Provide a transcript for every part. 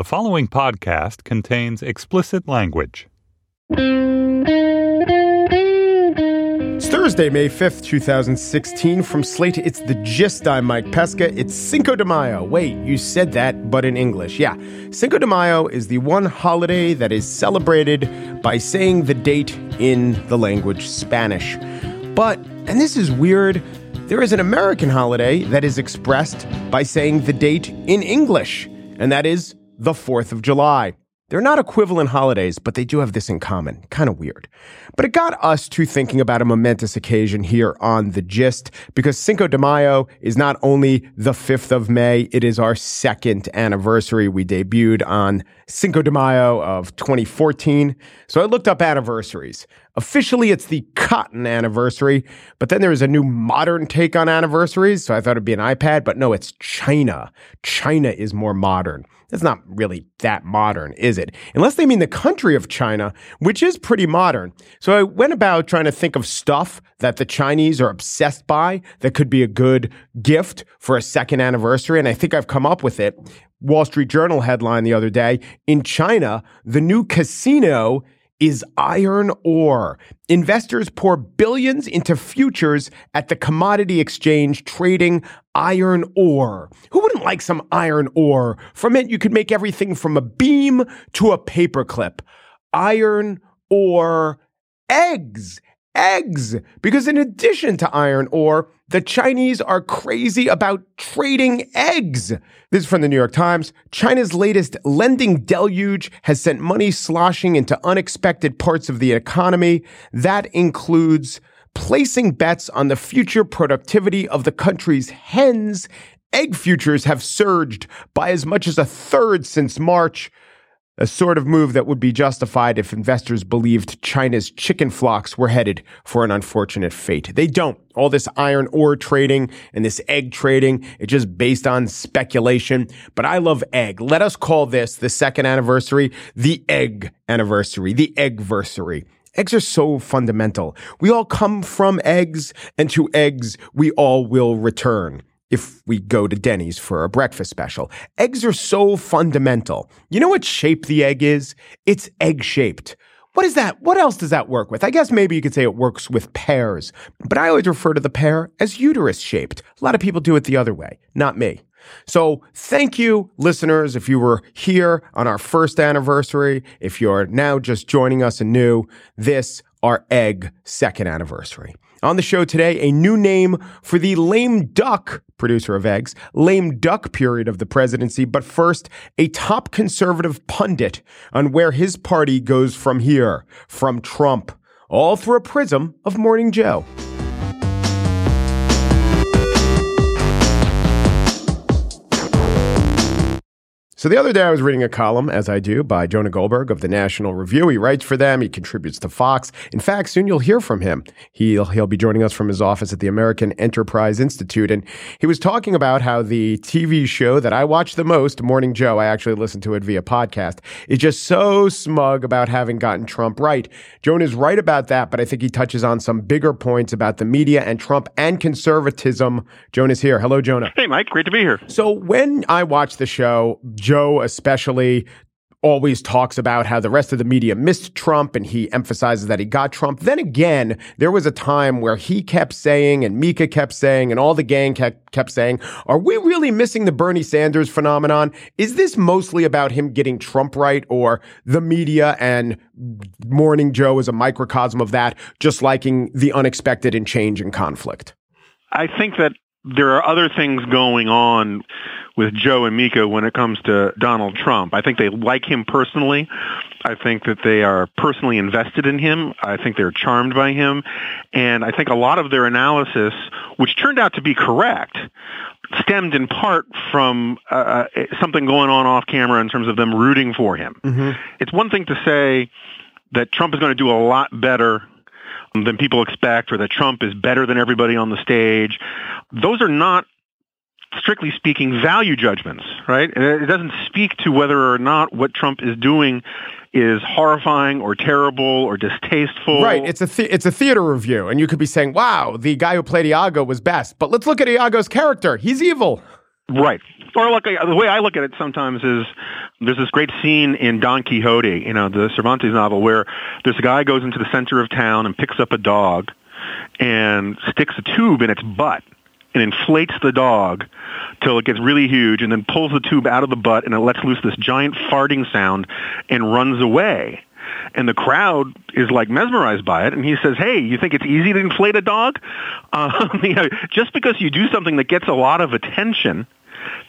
The following podcast contains explicit language. It's Thursday, May 5th, 2016. From Slate, it's The Gist. I'm Mike Pesca. It's Cinco de Mayo. Wait, you said that, but in English. Yeah. Cinco de Mayo is the one holiday that is celebrated by saying the date in the language Spanish. But, and this is weird, there is an American holiday that is expressed by saying the date in English, and that is the 4th of July. They're not equivalent holidays, but they do have this in common. Kind of weird. But it got us to thinking about a momentous occasion here on The Gist, because Cinco de Mayo is not only the 5th of May, it is our second anniversary. We debuted on Cinco de Mayo of 2014. So I looked up anniversaries. Officially, it's the cotton anniversary, but then there is a new modern take on anniversaries. So I thought it'd be an iPad, but no, it's China. China is more modern. It's not really that modern, is it? Unless they mean the country of China, which is pretty modern. So I went about trying to think of stuff that the Chinese are obsessed by that could be a good gift for a second anniversary. And I think I've come up with it. Wall Street Journal headline the other day In China, the new casino is iron ore. Investors pour billions into futures at the commodity exchange trading iron ore. Who wouldn't like some iron ore? From it, you could make everything from a beam to a paperclip. Iron ore eggs eggs. Because in addition to iron ore, the Chinese are crazy about trading eggs. This is from the New York Times. China's latest lending deluge has sent money sloshing into unexpected parts of the economy. That includes placing bets on the future productivity of the country's hens. Egg futures have surged by as much as a third since March a sort of move that would be justified if investors believed China's chicken flocks were headed for an unfortunate fate. They don't. All this iron ore trading and this egg trading, it's just based on speculation. But I love egg. Let us call this the second anniversary, the egg anniversary, the eggversary. Eggs are so fundamental. We all come from eggs, and to eggs we all will return if we go to Denny's for a breakfast special. Eggs are so fundamental. You know what shape the egg is? It's egg shaped. What is that? What else does that work with? I guess maybe you could say it works with pears, but I always refer to the pear as uterus shaped. A lot of people do it the other way, not me. So thank you, listeners, if you were here on our first anniversary, if you're now just joining us anew, this our egg second anniversary. On the show today, a new name for the lame duck producer of eggs, lame duck period of the presidency. But first, a top conservative pundit on where his party goes from here, from Trump, all through a prism of Morning Joe. So the other day I was reading a column, as I do, by Jonah Goldberg of the National Review. He writes for them. He contributes to Fox. In fact, soon you'll hear from him. He'll he'll be joining us from his office at the American Enterprise Institute, and he was talking about how the TV show that I watch the most, Morning Joe, I actually listen to it via podcast, is just so smug about having gotten Trump right. Jonah's right about that, but I think he touches on some bigger points about the media and Trump and conservatism. Jonah's here. Hello, Jonah. Hey, Mike. Great to be here. So when I watch the show. Joe, especially, always talks about how the rest of the media missed Trump and he emphasizes that he got Trump. Then again, there was a time where he kept saying and Mika kept saying and all the gang kept, kept saying, are we really missing the Bernie Sanders phenomenon? Is this mostly about him getting Trump right or the media and Morning Joe is a microcosm of that, just liking the unexpected and change and conflict? I think that there are other things going on with Joe and Mika when it comes to Donald Trump. I think they like him personally. I think that they are personally invested in him. I think they're charmed by him. And I think a lot of their analysis, which turned out to be correct, stemmed in part from uh, uh something going on off camera in terms of them rooting for him. Mm-hmm. It's one thing to say that Trump is going to do a lot better than people expect or that Trump is better than everybody on the stage. Those are not strictly speaking, value judgments, right? It doesn't speak to whether or not what Trump is doing is horrifying or terrible or distasteful. Right. It's a the- it's a theater review, and you could be saying, "Wow, the guy who played Iago was best," but let's look at Iago's character. He's evil. Right. Or look, uh, the way I look at it sometimes is there's this great scene in Don Quixote, you know, the Cervantes novel, where this guy goes into the center of town and picks up a dog and sticks a tube in its butt and inflates the dog till it gets really huge and then pulls the tube out of the butt and it lets loose this giant farting sound and runs away. And the crowd is like mesmerized by it. And he says, hey, you think it's easy to inflate a dog? Um, you know, just because you do something that gets a lot of attention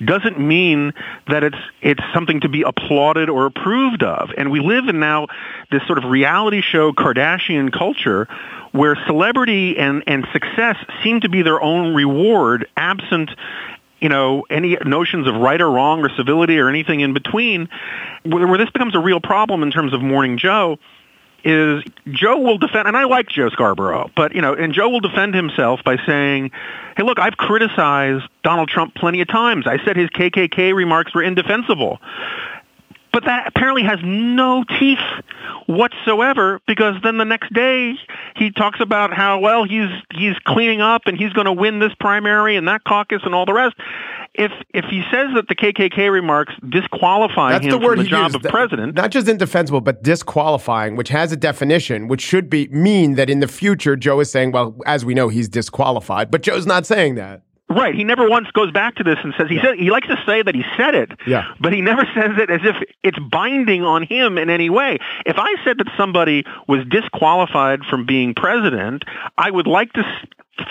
doesn't mean that it's it's something to be applauded or approved of. And we live in now this sort of reality show Kardashian culture where celebrity and, and success seem to be their own reward absent you know, any notions of right or wrong or civility or anything in between, where, this becomes a real problem in terms of Morning Joe, is Joe will defend, and I like Joe Scarborough, but you know, and Joe will defend himself by saying, "Hey, look, I've criticized Donald Trump plenty of times. I said his KKK remarks were indefensible." But that apparently has no teeth whatsoever because then the next day he talks about how well he's he's cleaning up and he's going to win this primary and that caucus and all the rest. If if he says that the KKK remarks disqualify That's him the word from the job used. of president, Not just indefensible, but disqualifying, which has a definition, which should be mean that in the future Joe is saying, well, as we know, he's disqualified. But Joe's not saying that. Right. He never once goes back to this and says he said he likes to say that he said it. Yeah. But he never says it as if it's binding on him in any way. If I said that somebody was disqualified from being president, I would like to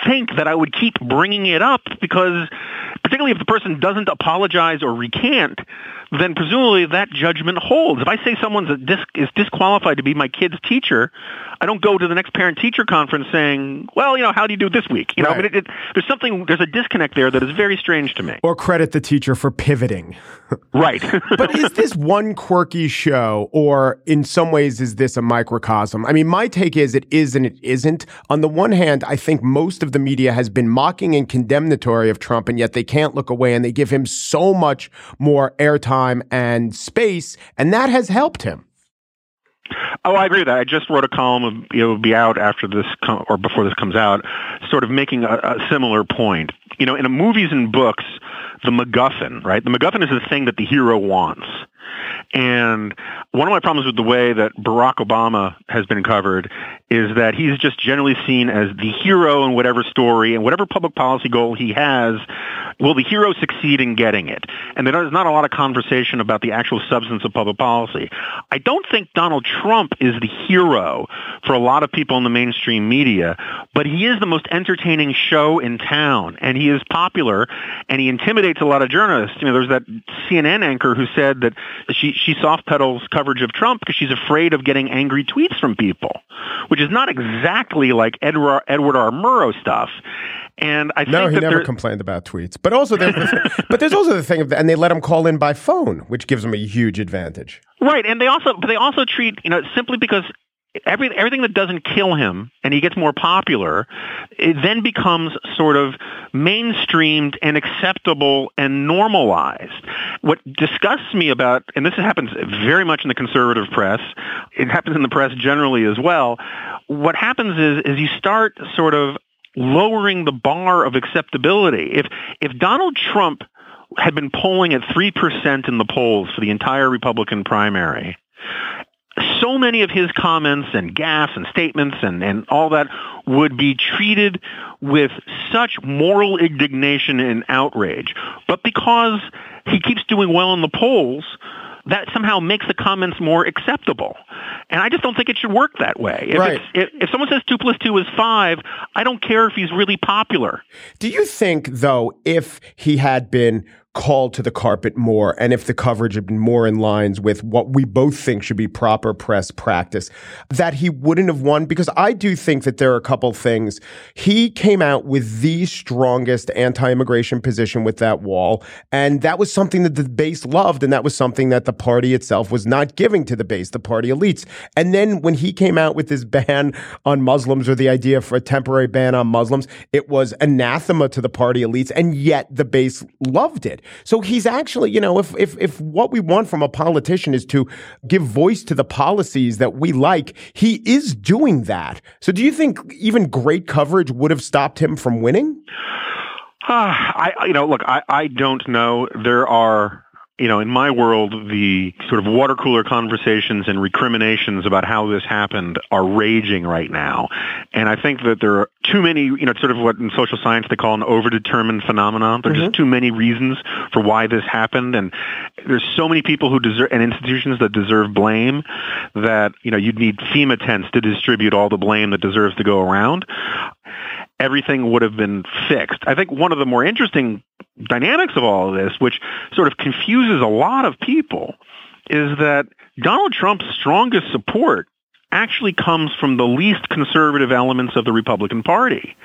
think that I would keep bringing it up because particularly if the person doesn't apologize or recant, then presumably that judgment holds. If I say someone's a dis- is disqualified to be my kid's teacher, I don't go to the next parent-teacher conference saying, "Well, you know, how do you do this week?" You know, I mean, it, it, there's something, there's a disconnect there that is very strange to me. Or credit the teacher for pivoting. Right. But is this one quirky show, or in some ways, is this a microcosm? I mean, my take is it is and it isn't. On the one hand, I think most of the media has been mocking and condemnatory of Trump, and yet they can't look away and they give him so much more airtime and space, and that has helped him. Oh, I agree with that. I just wrote a column. It will be out after this com- or before this comes out, sort of making a, a similar point. You know, in movies and books, the MacGuffin, right? The MacGuffin is the thing that the hero wants. And one of my problems with the way that Barack Obama has been covered is that he's just generally seen as the hero in whatever story and whatever public policy goal he has, will the hero succeed in getting it? And there's not a lot of conversation about the actual substance of public policy. I don't think Donald Trump is the hero for a lot of people in the mainstream media, but he is the most entertaining show in town, and he is popular, and he intimidates a lot of journalists. You know, there's that CNN anchor who said that she she soft pedals coverage of Trump because she's afraid of getting angry tweets from people, which is not exactly like Edward Edward R. Murrow stuff. And I No, think he never there- complained about tweets. But also, the, but there's also the thing of, and they let them call in by phone, which gives them a huge advantage. Right, and they also but they also treat you know simply because every everything that doesn't kill him and he gets more popular, it then becomes sort of mainstreamed and acceptable and normalized. What disgusts me about and this happens very much in the conservative press, it happens in the press generally as well. What happens is is you start sort of lowering the bar of acceptability. If if Donald Trump had been polling at 3% in the polls for the entire Republican primary, so many of his comments and gaffes and statements and, and all that would be treated with such moral indignation and outrage. But because he keeps doing well in the polls, that somehow makes the comments more acceptable. And I just don't think it should work that way. If, Right. if, if someone says 2 plus 2 is 5, I don't care if he's really popular. Do you think, though, if he had been called to the carpet more and if the coverage had been more in lines with what we both think should be proper press practice, that he wouldn't have won? Because I do think that there are a couple things. He came out with the strongest anti immigration position with that wall. And that was something that the base loved. And that was something that the party itself was not giving to the base, the party elites. And then when he came out with this ban on Muslims or the idea for a temporary ban on Muslims, it was anathema to the party elites. And yet the base loved it. So he's actually, you know, if, if, if what we want from a politician is to give voice to the policies that we like, he is doing that. So do you think even great coverage would have stopped him from winning? Uh, I, you know, look, I, I don't know. There are you know, in my world, the sort of water cooler conversations and recriminations about how this happened are raging right now. And I think that there are too many, you know, sort of what in social science they call an overdetermined phenomenon. There are mm-hmm. just too many reasons for why this happened. And there's so many people who deserve, and institutions that deserve blame that, you know, you'd need FEMA tents to distribute all the blame that deserves to go around everything would have been fixed. I think one of the more interesting dynamics of all of this, which sort of confuses a lot of people, is that Donald Trump's strongest support actually comes from the least conservative elements of the Republican Party.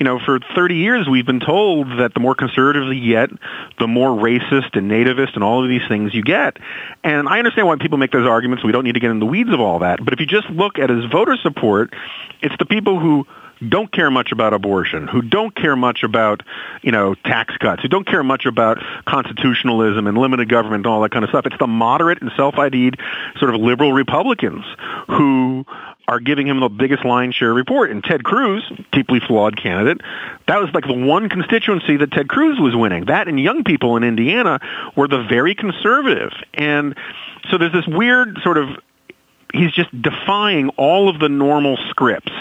You know, for 30 years we've been told that the more conservative you get, the more racist and nativist and all of these things you get. And I understand why people make those arguments. We don't need to get in the weeds of all that. But if you just look at his voter support, it's the people who don't care much about abortion, who don't care much about, you know, tax cuts, who don't care much about constitutionalism and limited government and all that kind of stuff. It's the moderate and self-ID'd sort of liberal Republicans who are giving him the biggest line share report. And Ted Cruz, deeply flawed candidate, that was like the one constituency that Ted Cruz was winning. That and young people in Indiana were the very conservative. And so there's this weird sort of he's just defying all of the normal scripts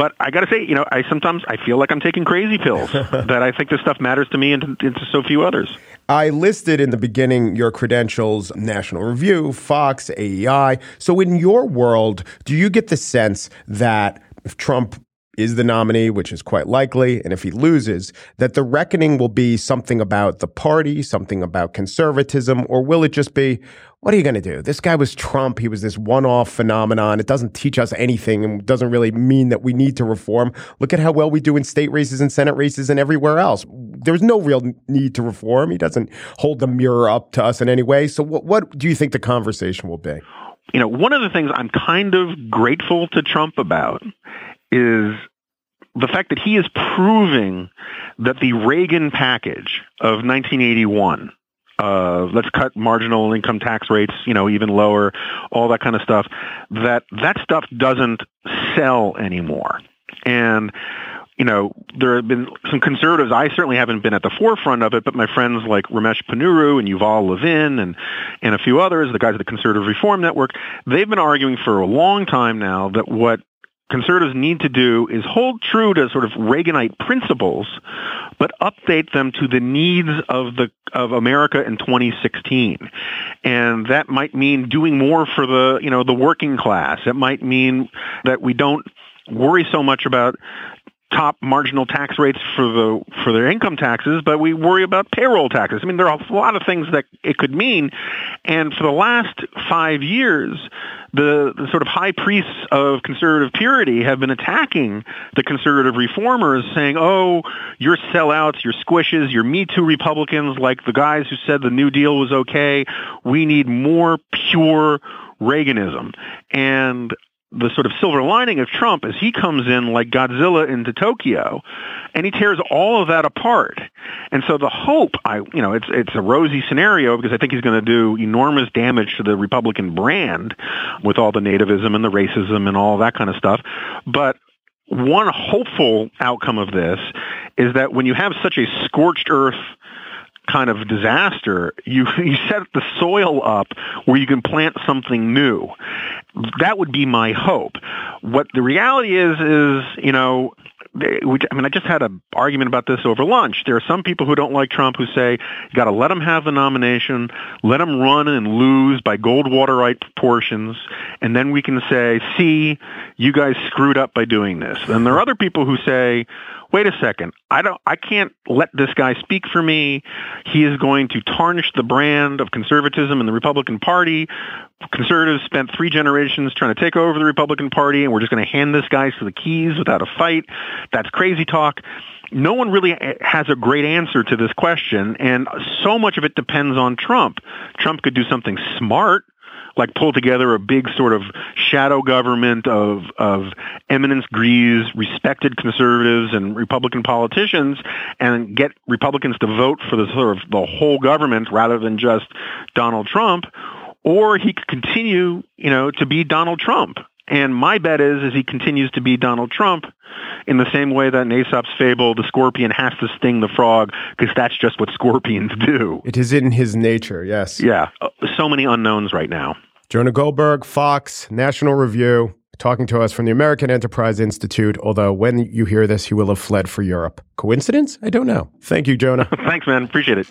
but I got to say, you know, I sometimes I feel like I'm taking crazy pills. that I think this stuff matters to me and to, and to so few others. I listed in the beginning your credentials: National Review, Fox, AEI. So, in your world, do you get the sense that if Trump is the nominee, which is quite likely, and if he loses, that the reckoning will be something about the party, something about conservatism, or will it just be, what are you going to do? This guy was Trump. He was this one off phenomenon. It doesn't teach us anything and doesn't really mean that we need to reform. Look at how well we do in state races and Senate races and everywhere else. There's no real need to reform. He doesn't hold the mirror up to us in any way. So, what, what do you think the conversation will be? You know, one of the things I'm kind of grateful to Trump about is the fact that he is proving that the Reagan package of 1981 uh, let's cut marginal income tax rates, you know, even lower, all that kind of stuff. That that stuff doesn't sell anymore. And you know, there have been some conservatives. I certainly haven't been at the forefront of it, but my friends like Ramesh Ponnuru and Yuval Levin and and a few others, the guys at the Conservative Reform Network, they've been arguing for a long time now that what conservatives need to do is hold true to sort of Reaganite principles, but update them to the needs of the of America in 2016. And that might mean doing more for the, you know, the working class. It might mean that we don't worry so much about top marginal tax rates for the for their income taxes, but we worry about payroll taxes. I mean, there are a lot of things that it could mean. And for the last five years, the, the sort of high priests of conservative purity have been attacking the conservative reformers, saying, "Oh, you're sellouts, you're squishes, you're Me Too Republicans, like the guys who said the New Deal was okay. We need more pure." Reaganism. And the sort of silver lining of Trump is he comes in like Godzilla into Tokyo and he tears all of that apart. And so the hope, I, you know, it's, it's a rosy scenario because I think he's going to do enormous damage to the Republican brand with all the nativism and the racism and all that kind of stuff. But one hopeful outcome of this is that when you have such a scorched earth kind of disaster, you you set the soil up where you can plant something new. That would be my hope. What the reality is is, you know, I mean, I just had an argument about this over lunch. There are some people who don't like Trump who say you got to let him have the nomination, let him run and lose by Goldwaterite proportions, and then we can say, "See, you guys screwed up by doing this." And there are other people who say, wait a second, I don't, I can't let this guy speak for me. He is going to tarnish the brand of conservatism in the Republican Party. Conservatives spent three generations trying to take over the Republican Party, and we're just going to hand this guy to the keys without a fight. That's crazy talk no one really eh, has a great answer to this question, and so much of it depends on Trump. Trump could do something smart like pull together a big sort of shadow government of of eminence grise, respected conservatives and Republican politicians, and get Republicans to vote for the sort of the whole government rather than just Donald Trump. Or he could continue, you know, to be Donald Trump. And my bet is, is he continues to be Donald Trump in the same way that in Aesop's fable, the scorpion has to sting the frog because that's just what scorpions do. It is in his nature, yes. Yeah. Uh, so many unknowns right now. Jonah Goldberg, Fox, National Review, talking to us from the American Enterprise Institute, although when you hear this, he will have fled for Europe. Coincidence? I don't know. Thank you, Jonah. Thanks, man. Appreciate it.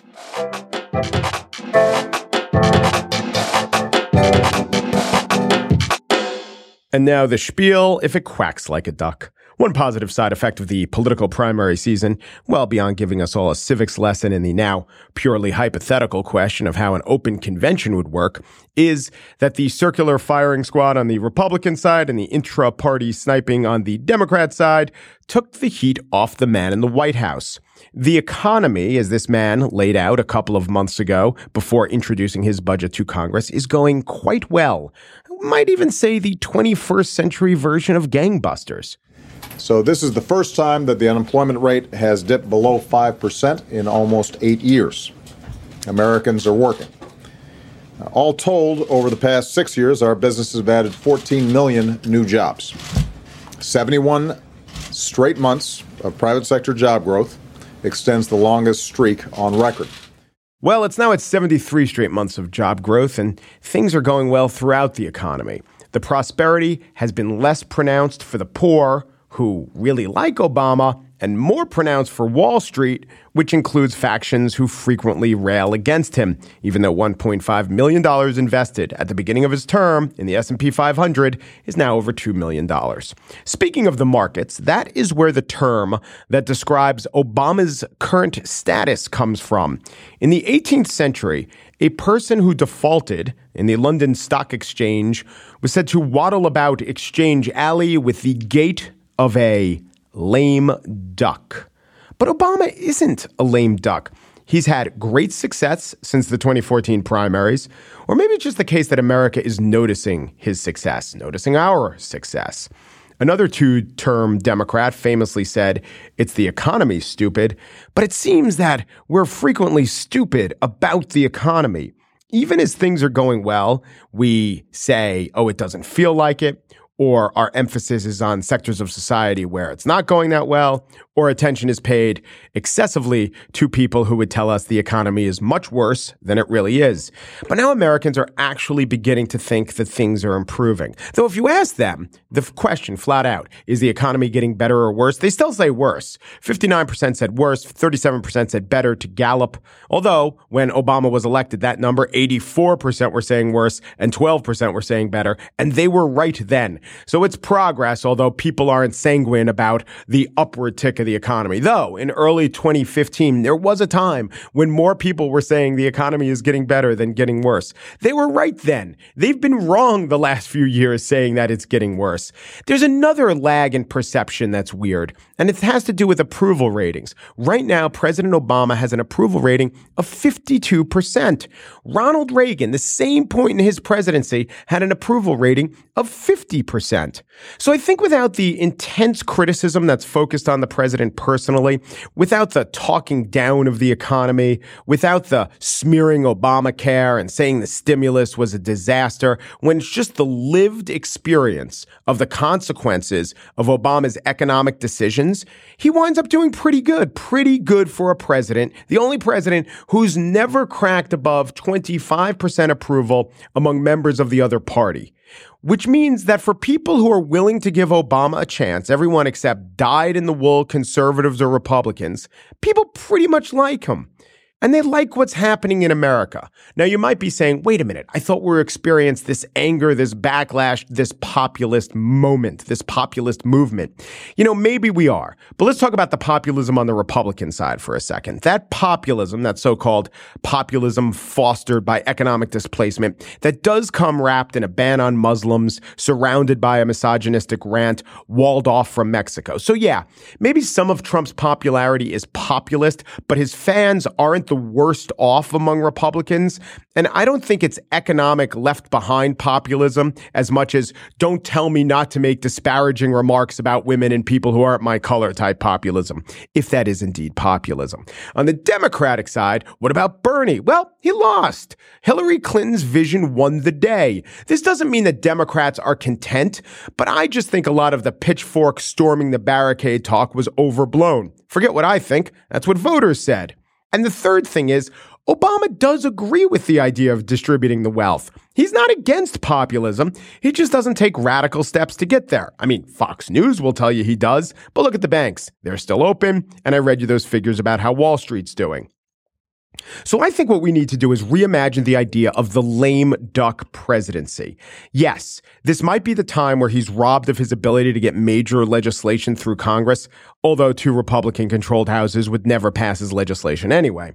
And now the spiel if it quacks like a duck. One positive side effect of the political primary season, well beyond giving us all a civics lesson in the now purely hypothetical question of how an open convention would work, is that the circular firing squad on the Republican side and the intra party sniping on the Democrat side took the heat off the man in the White House. The economy, as this man laid out a couple of months ago before introducing his budget to Congress, is going quite well. Might even say the 21st century version of gangbusters. So this is the first time that the unemployment rate has dipped below 5% in almost eight years. Americans are working. All told, over the past six years, our businesses have added 14 million new jobs. 71 straight months of private sector job growth extends the longest streak on record. Well, it's now at 73 straight months of job growth, and things are going well throughout the economy. The prosperity has been less pronounced for the poor, who really like Obama and more pronounced for Wall Street, which includes factions who frequently rail against him, even though $1.5 million invested at the beginning of his term in the S&P 500 is now over $2 million. Speaking of the markets, that is where the term that describes Obama's current status comes from. In the 18th century, a person who defaulted in the London Stock Exchange was said to waddle about Exchange Alley with the gait of a lame duck. But Obama isn't a lame duck. He's had great success since the 2014 primaries, or maybe it's just the case that America is noticing his success, noticing our success. Another two term Democrat famously said, It's the economy, stupid. But it seems that we're frequently stupid about the economy. Even as things are going well, we say, Oh, it doesn't feel like it or our emphasis is on sectors of society where it's not going that well, or attention is paid excessively to people who would tell us the economy is much worse than it really is. But now Americans are actually beginning to think that things are improving. Though if you ask them the question flat out, is the economy getting better or worse? They still say worse. 59% said worse, 37% said better to Gallup. Although when Obama was elected, that number 84% were saying worse and 12% were saying better. And they were right then. So it's progress, although people aren't sanguine about the upward tick of the economy. Though in early 2015, there was a time when more people were saying the economy is getting better than getting worse. They were right then. They've been wrong the last few years saying that it's getting worse. There's another lag in perception that's weird, and it has to do with approval ratings. Right now, President Obama has an approval rating of 52%. Ronald Reagan, the same point in his presidency, had an approval rating of 50%. So I think without the intense criticism that's focused on the president personally, without the talking down of the economy, without the smearing Obamacare and saying the stimulus was a disaster, when it's just the lived experience of the consequences of Obama's economic decisions, he winds up doing pretty good, pretty good for a president, the only president who's never cracked above 25% approval among members of the other party. Which means that for people who are willing to give Obama a chance, everyone except dyed in the wool conservatives or Republicans, people pretty much like him and they like what's happening in America. Now, you might be saying, wait a minute, I thought we were experiencing this anger, this backlash, this populist moment, this populist movement. You know, maybe we are. But let's talk about the populism on the Republican side for a second. That populism, that so called populism fostered by economic displacement, that does come wrapped in a ban on Muslims, surrounded by a misogynistic rant, walled off from Mexico. So, yeah, maybe some of Trump's popularity is populist, but his fans aren't the worst off among Republicans. And I don't think it's economic left behind populism as much as don't tell me not to make disparaging remarks about women and people who aren't my color type populism, if that is indeed populism. On the Democratic side, what about Bernie? Well, he lost. Hillary Clinton's vision won the day. This doesn't mean that Democrats are content, but I just think a lot of the pitchfork storming the barricade talk was overblown. Forget what I think. That's what voters said. And the third thing is, Obama does agree with the idea of distributing the wealth. He's not against populism. He just doesn't take radical steps to get there. I mean, Fox News will tell you he does, but look at the banks. They're still open. And I read you those figures about how Wall Street's doing. So I think what we need to do is reimagine the idea of the lame duck presidency. Yes, this might be the time where he's robbed of his ability to get major legislation through Congress, although two Republican controlled houses would never pass his legislation anyway.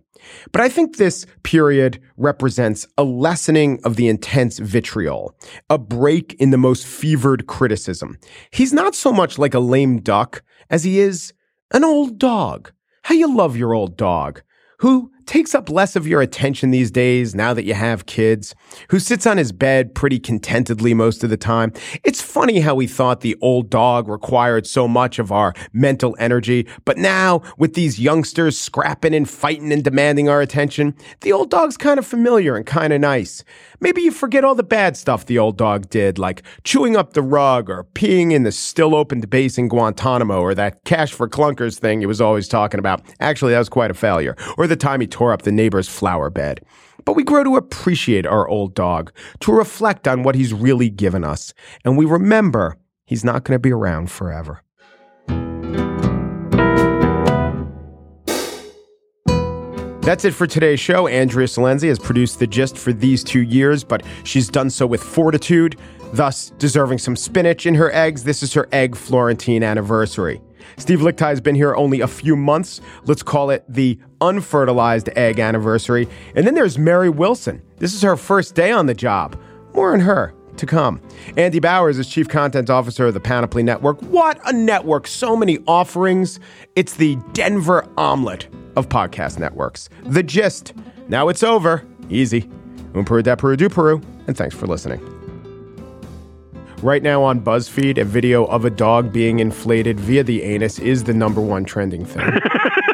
But I think this period represents a lessening of the intense vitriol, a break in the most fevered criticism. He's not so much like a lame duck as he is an old dog. How you love your old dog who takes up less of your attention these days now that you have kids, who sits on his bed pretty contentedly most of the time. It's funny how we thought the old dog required so much of our mental energy, but now with these youngsters scrapping and fighting and demanding our attention, the old dog's kind of familiar and kind of nice. Maybe you forget all the bad stuff the old dog did, like chewing up the rug or peeing in the still open base in Guantanamo or that cash for clunkers thing he was always talking about. Actually, that was quite a failure. Or the time he tore up the neighbor's flower bed. But we grow to appreciate our old dog, to reflect on what he's really given us, and we remember he's not going to be around forever. That's it for today's show. Andrea Silenzi has produced The Gist for these two years, but she's done so with fortitude, thus deserving some spinach in her eggs. This is her egg Florentine anniversary. Steve Lickteig has been here only a few months. Let's call it the unfertilized egg anniversary. And then there's Mary Wilson. This is her first day on the job. More on her to come. Andy Bowers is Chief Content Officer of the Panoply Network. What a network! So many offerings. It's the Denver omelet of podcast networks. The gist. Now it's over. Easy. De Peru du Peru, and thanks for listening. Right now on BuzzFeed, a video of a dog being inflated via the anus is the number one trending thing.